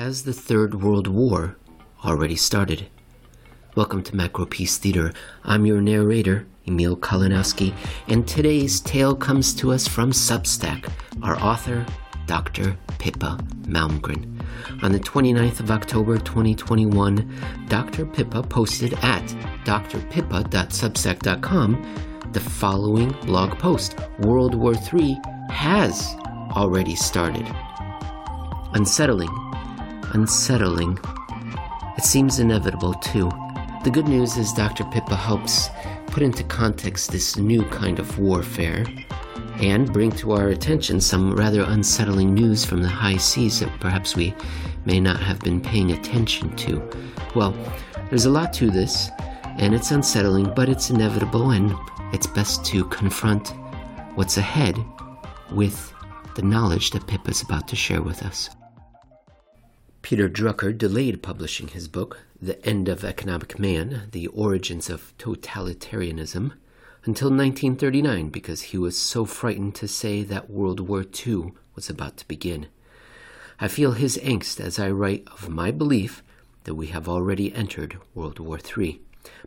Has the Third World War already started? Welcome to Macropiece Theater. I'm your narrator, Emil Kalinowski, and today's tale comes to us from Substack, our author, Dr. Pippa Malmgren. On the 29th of October 2021, Dr. Pippa posted at drpippa.substack.com the following blog post World War III has already started. Unsettling. Unsettling. It seems inevitable, too. The good news is Dr. Pippa helps put into context this new kind of warfare and bring to our attention some rather unsettling news from the high seas that perhaps we may not have been paying attention to. Well, there's a lot to this, and it's unsettling, but it's inevitable, and it's best to confront what's ahead with the knowledge that Pippa is about to share with us. Peter Drucker delayed publishing his book, The End of Economic Man The Origins of Totalitarianism, until 1939 because he was so frightened to say that World War II was about to begin. I feel his angst as I write of my belief that we have already entered World War III.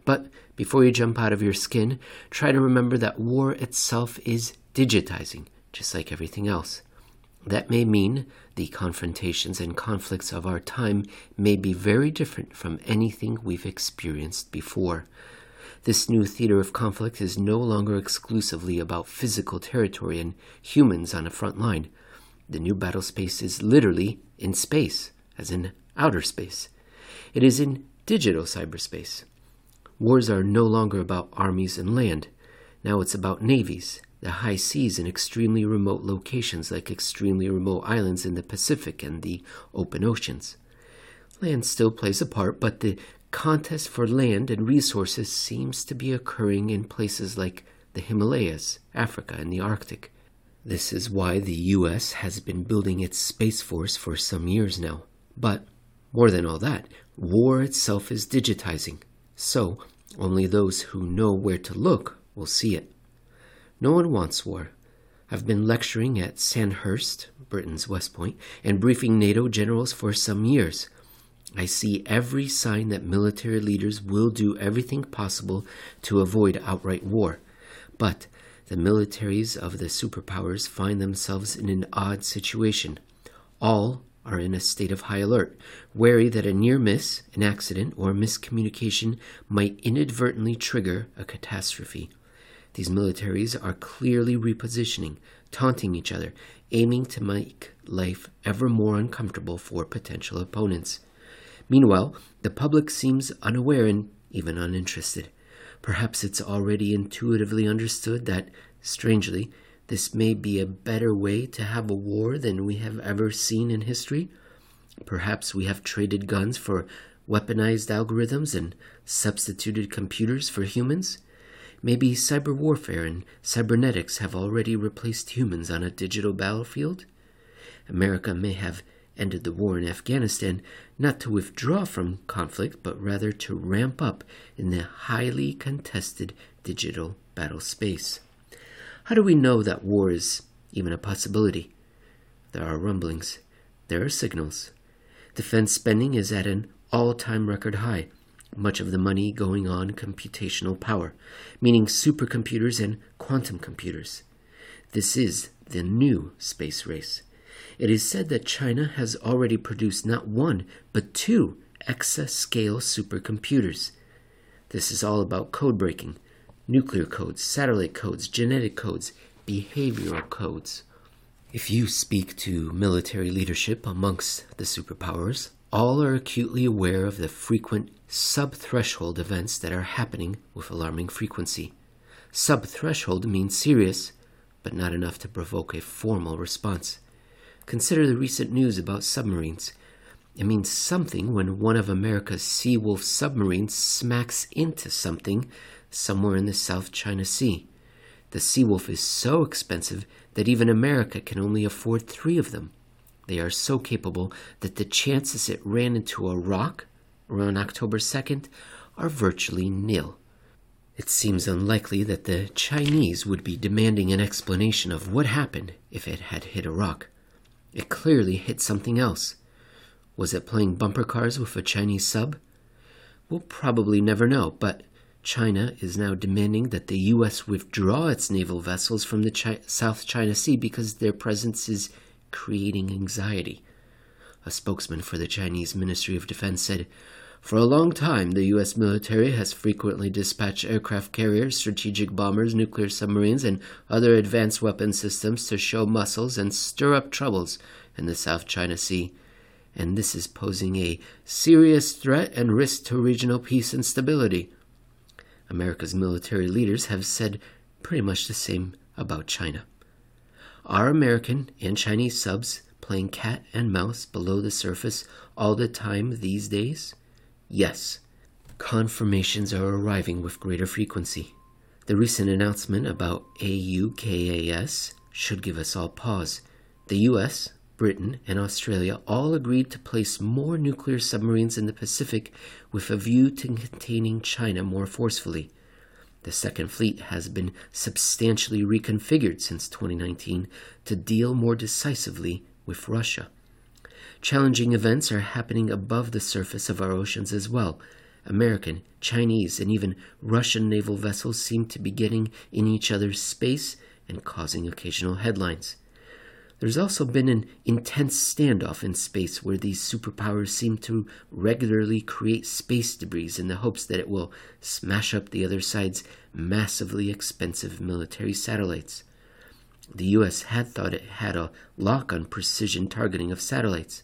But before you jump out of your skin, try to remember that war itself is digitizing, just like everything else. That may mean the confrontations and conflicts of our time may be very different from anything we've experienced before. This new theater of conflict is no longer exclusively about physical territory and humans on a front line. The new battle space is literally in space, as in outer space. It is in digital cyberspace. Wars are no longer about armies and land. Now it's about navies, the high seas in extremely remote locations like extremely remote islands in the Pacific and the open oceans. Land still plays a part, but the contest for land and resources seems to be occurring in places like the Himalayas, Africa, and the Arctic. This is why the US has been building its Space Force for some years now. But more than all that, war itself is digitizing. So, only those who know where to look will see it. No one wants war. I've been lecturing at Sandhurst, Britain's West Point, and briefing NATO generals for some years. I see every sign that military leaders will do everything possible to avoid outright war. But the militaries of the superpowers find themselves in an odd situation. All are in a state of high alert, wary that a near miss, an accident, or miscommunication might inadvertently trigger a catastrophe. These militaries are clearly repositioning, taunting each other, aiming to make life ever more uncomfortable for potential opponents. Meanwhile, the public seems unaware and even uninterested. Perhaps it's already intuitively understood that, strangely, this may be a better way to have a war than we have ever seen in history. Perhaps we have traded guns for weaponized algorithms and substituted computers for humans. Maybe cyber warfare and cybernetics have already replaced humans on a digital battlefield. America may have ended the war in Afghanistan not to withdraw from conflict, but rather to ramp up in the highly contested digital battle space. How do we know that war is even a possibility? There are rumblings, there are signals. Defense spending is at an all time record high, much of the money going on computational power, meaning supercomputers and quantum computers. This is the new space race. It is said that China has already produced not one, but two exascale supercomputers. This is all about code breaking nuclear codes, satellite codes, genetic codes, behavioral codes. If you speak to military leadership amongst the superpowers, all are acutely aware of the frequent sub-threshold events that are happening with alarming frequency. Sub-threshold means serious, but not enough to provoke a formal response. Consider the recent news about submarines. It means something when one of America's Seawolf submarines smacks into something somewhere in the South China Sea. The Seawolf is so expensive that even America can only afford three of them. They are so capable that the chances it ran into a rock around October 2nd are virtually nil. It seems unlikely that the Chinese would be demanding an explanation of what happened if it had hit a rock. It clearly hit something else. Was it playing bumper cars with a Chinese sub? We'll probably never know, but China is now demanding that the U.S. withdraw its naval vessels from the Chi- South China Sea because their presence is creating anxiety. A spokesman for the Chinese Ministry of Defense said, For a long time, the U.S. military has frequently dispatched aircraft carriers, strategic bombers, nuclear submarines, and other advanced weapon systems to show muscles and stir up troubles in the South China Sea. And this is posing a serious threat and risk to regional peace and stability. America's military leaders have said pretty much the same about China. Are American and Chinese subs playing cat and mouse below the surface all the time these days? Yes. Confirmations are arriving with greater frequency. The recent announcement about AUKUS should give us all pause. The US, Britain, and Australia all agreed to place more nuclear submarines in the Pacific with a view to containing China more forcefully. The Second Fleet has been substantially reconfigured since 2019 to deal more decisively with Russia. Challenging events are happening above the surface of our oceans as well. American, Chinese, and even Russian naval vessels seem to be getting in each other's space and causing occasional headlines. There's also been an intense standoff in space where these superpowers seem to regularly create space debris in the hopes that it will smash up the other side's massively expensive military satellites. The US had thought it had a lock on precision targeting of satellites.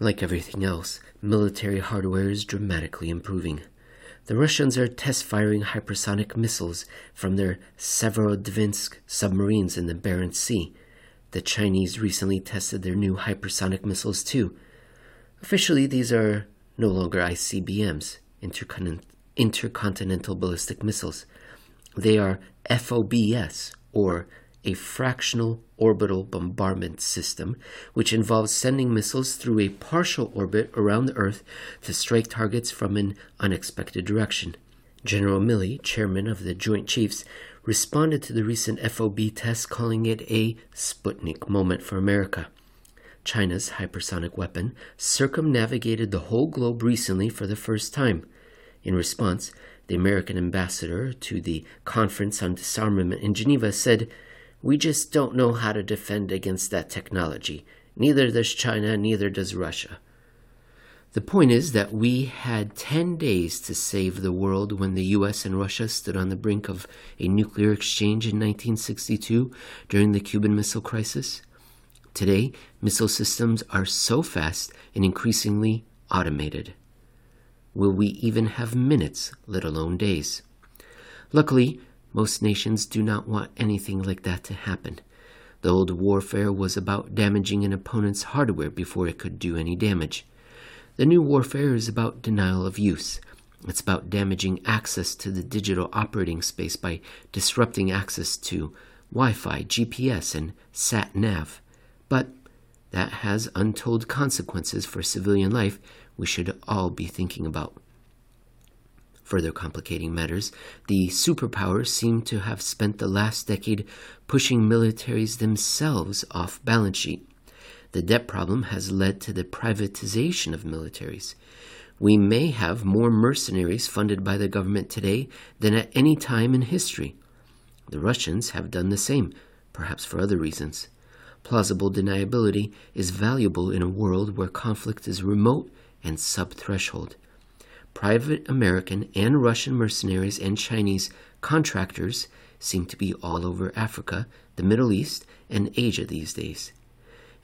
Like everything else, military hardware is dramatically improving. The Russians are test firing hypersonic missiles from their Severodvinsk submarines in the Barents Sea the Chinese recently tested their new hypersonic missiles too. Officially, these are no longer ICBMs, intercontinental ballistic missiles. They are FOBS, or a fractional orbital bombardment system, which involves sending missiles through a partial orbit around the Earth to strike targets from an unexpected direction. General Milley, chairman of the Joint Chiefs, responded to the recent FOB test, calling it a Sputnik moment for America. China's hypersonic weapon circumnavigated the whole globe recently for the first time. In response, the American ambassador to the Conference on Disarmament in Geneva said, We just don't know how to defend against that technology. Neither does China, neither does Russia. The point is that we had 10 days to save the world when the US and Russia stood on the brink of a nuclear exchange in 1962 during the Cuban Missile Crisis. Today, missile systems are so fast and increasingly automated. Will we even have minutes, let alone days? Luckily, most nations do not want anything like that to happen. The old warfare was about damaging an opponent's hardware before it could do any damage. The new warfare is about denial of use. It's about damaging access to the digital operating space by disrupting access to Wi Fi, GPS, and sat nav. But that has untold consequences for civilian life we should all be thinking about. Further complicating matters, the superpowers seem to have spent the last decade pushing militaries themselves off balance sheet. The debt problem has led to the privatization of militaries. We may have more mercenaries funded by the government today than at any time in history. The Russians have done the same, perhaps for other reasons. Plausible deniability is valuable in a world where conflict is remote and sub threshold. Private American and Russian mercenaries and Chinese contractors seem to be all over Africa, the Middle East, and Asia these days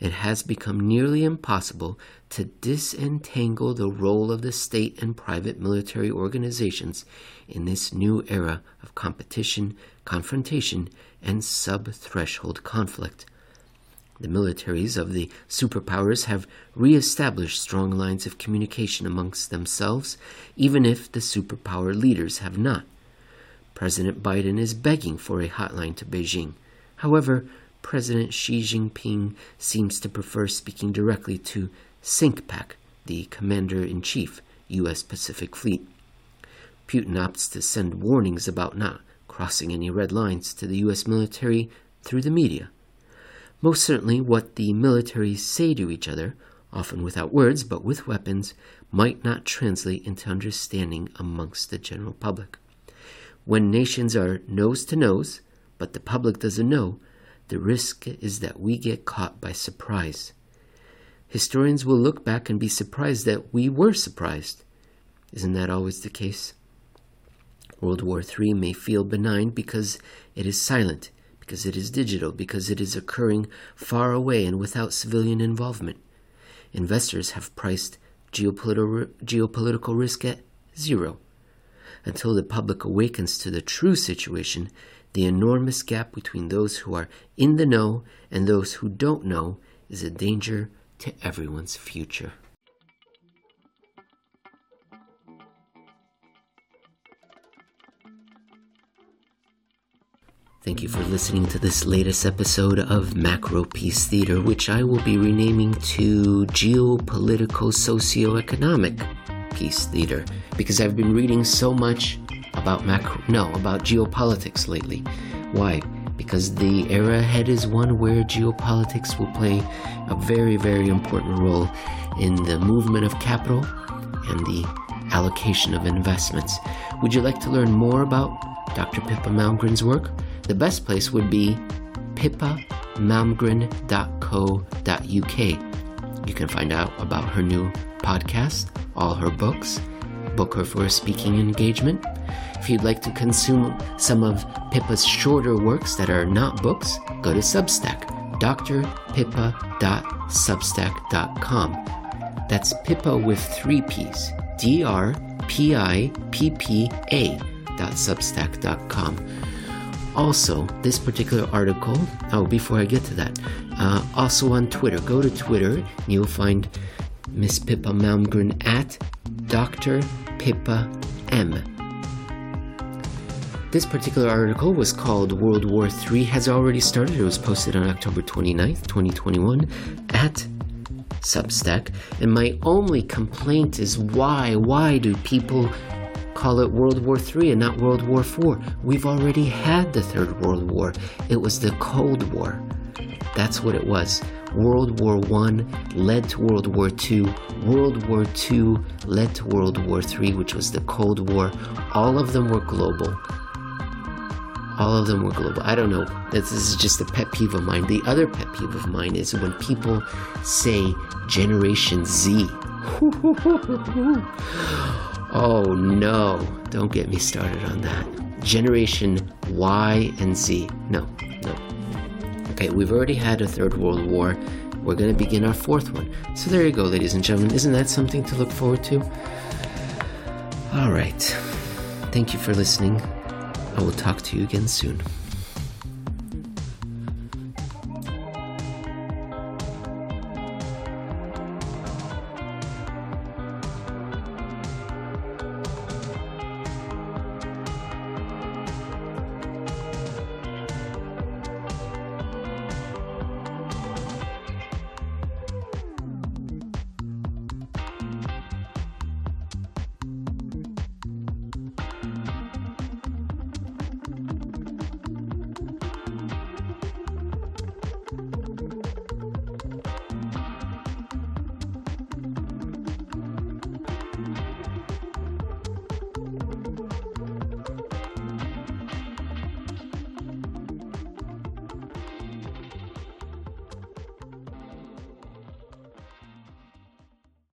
it has become nearly impossible to disentangle the role of the state and private military organizations in this new era of competition, confrontation, and sub threshold conflict. The militaries of the superpowers have re-established strong lines of communication amongst themselves, even if the superpower leaders have not. President Biden is begging for a hotline to Beijing. However, President Xi Jinping seems to prefer speaking directly to CINCPAC, the Commander in Chief, U.S. Pacific Fleet. Putin opts to send warnings about not crossing any red lines to the U.S. military through the media. Most certainly, what the militaries say to each other often without words but with weapons, might not translate into understanding amongst the general public. When nations are nose to nose, but the public doesn't know, the risk is that we get caught by surprise. Historians will look back and be surprised that we were surprised. Isn't that always the case? World War III may feel benign because it is silent, because it is digital, because it is occurring far away and without civilian involvement. Investors have priced geopolitical, geopolitical risk at zero. Until the public awakens to the true situation, the enormous gap between those who are in the know and those who don't know is a danger to everyone's future. Thank you for listening to this latest episode of Macropiece Theater, which I will be renaming to Geopolitical Socioeconomic Peace Theater, because I've been reading so much about macro, no, about geopolitics lately. Why? Because the era ahead is one where geopolitics will play a very, very important role in the movement of capital and the allocation of investments. Would you like to learn more about Dr. Pippa Malmgren's work? The best place would be pippamalmgren.co.uk. You can find out about her new podcast, all her books, book her for a speaking engagement. If you'd like to consume some of Pippa's shorter works that are not books, go to Substack, drpippa.substack.com. That's Pippa with three P's. D R P I P P A substack.com. Also, this particular article, oh, before I get to that, uh, also on Twitter. Go to Twitter, and you'll find Miss Pippa Malmgren at Dr. Pippa M. This particular article was called World War III Has Already Started. It was posted on October 29th, 2021 at Substack. And my only complaint is why? Why do people call it World War III and not World War IV? We've already had the Third World War. It was the Cold War. That's what it was. World War I led to World War II. World War II led to World War III, which was the Cold War. All of them were global. All of them were global. I don't know. This is just a pet peeve of mine. The other pet peeve of mine is when people say Generation Z. oh no, don't get me started on that. Generation Y and Z. No, no. Okay, we've already had a third world war. We're going to begin our fourth one. So there you go, ladies and gentlemen. Isn't that something to look forward to? All right. Thank you for listening. I will talk to you again soon.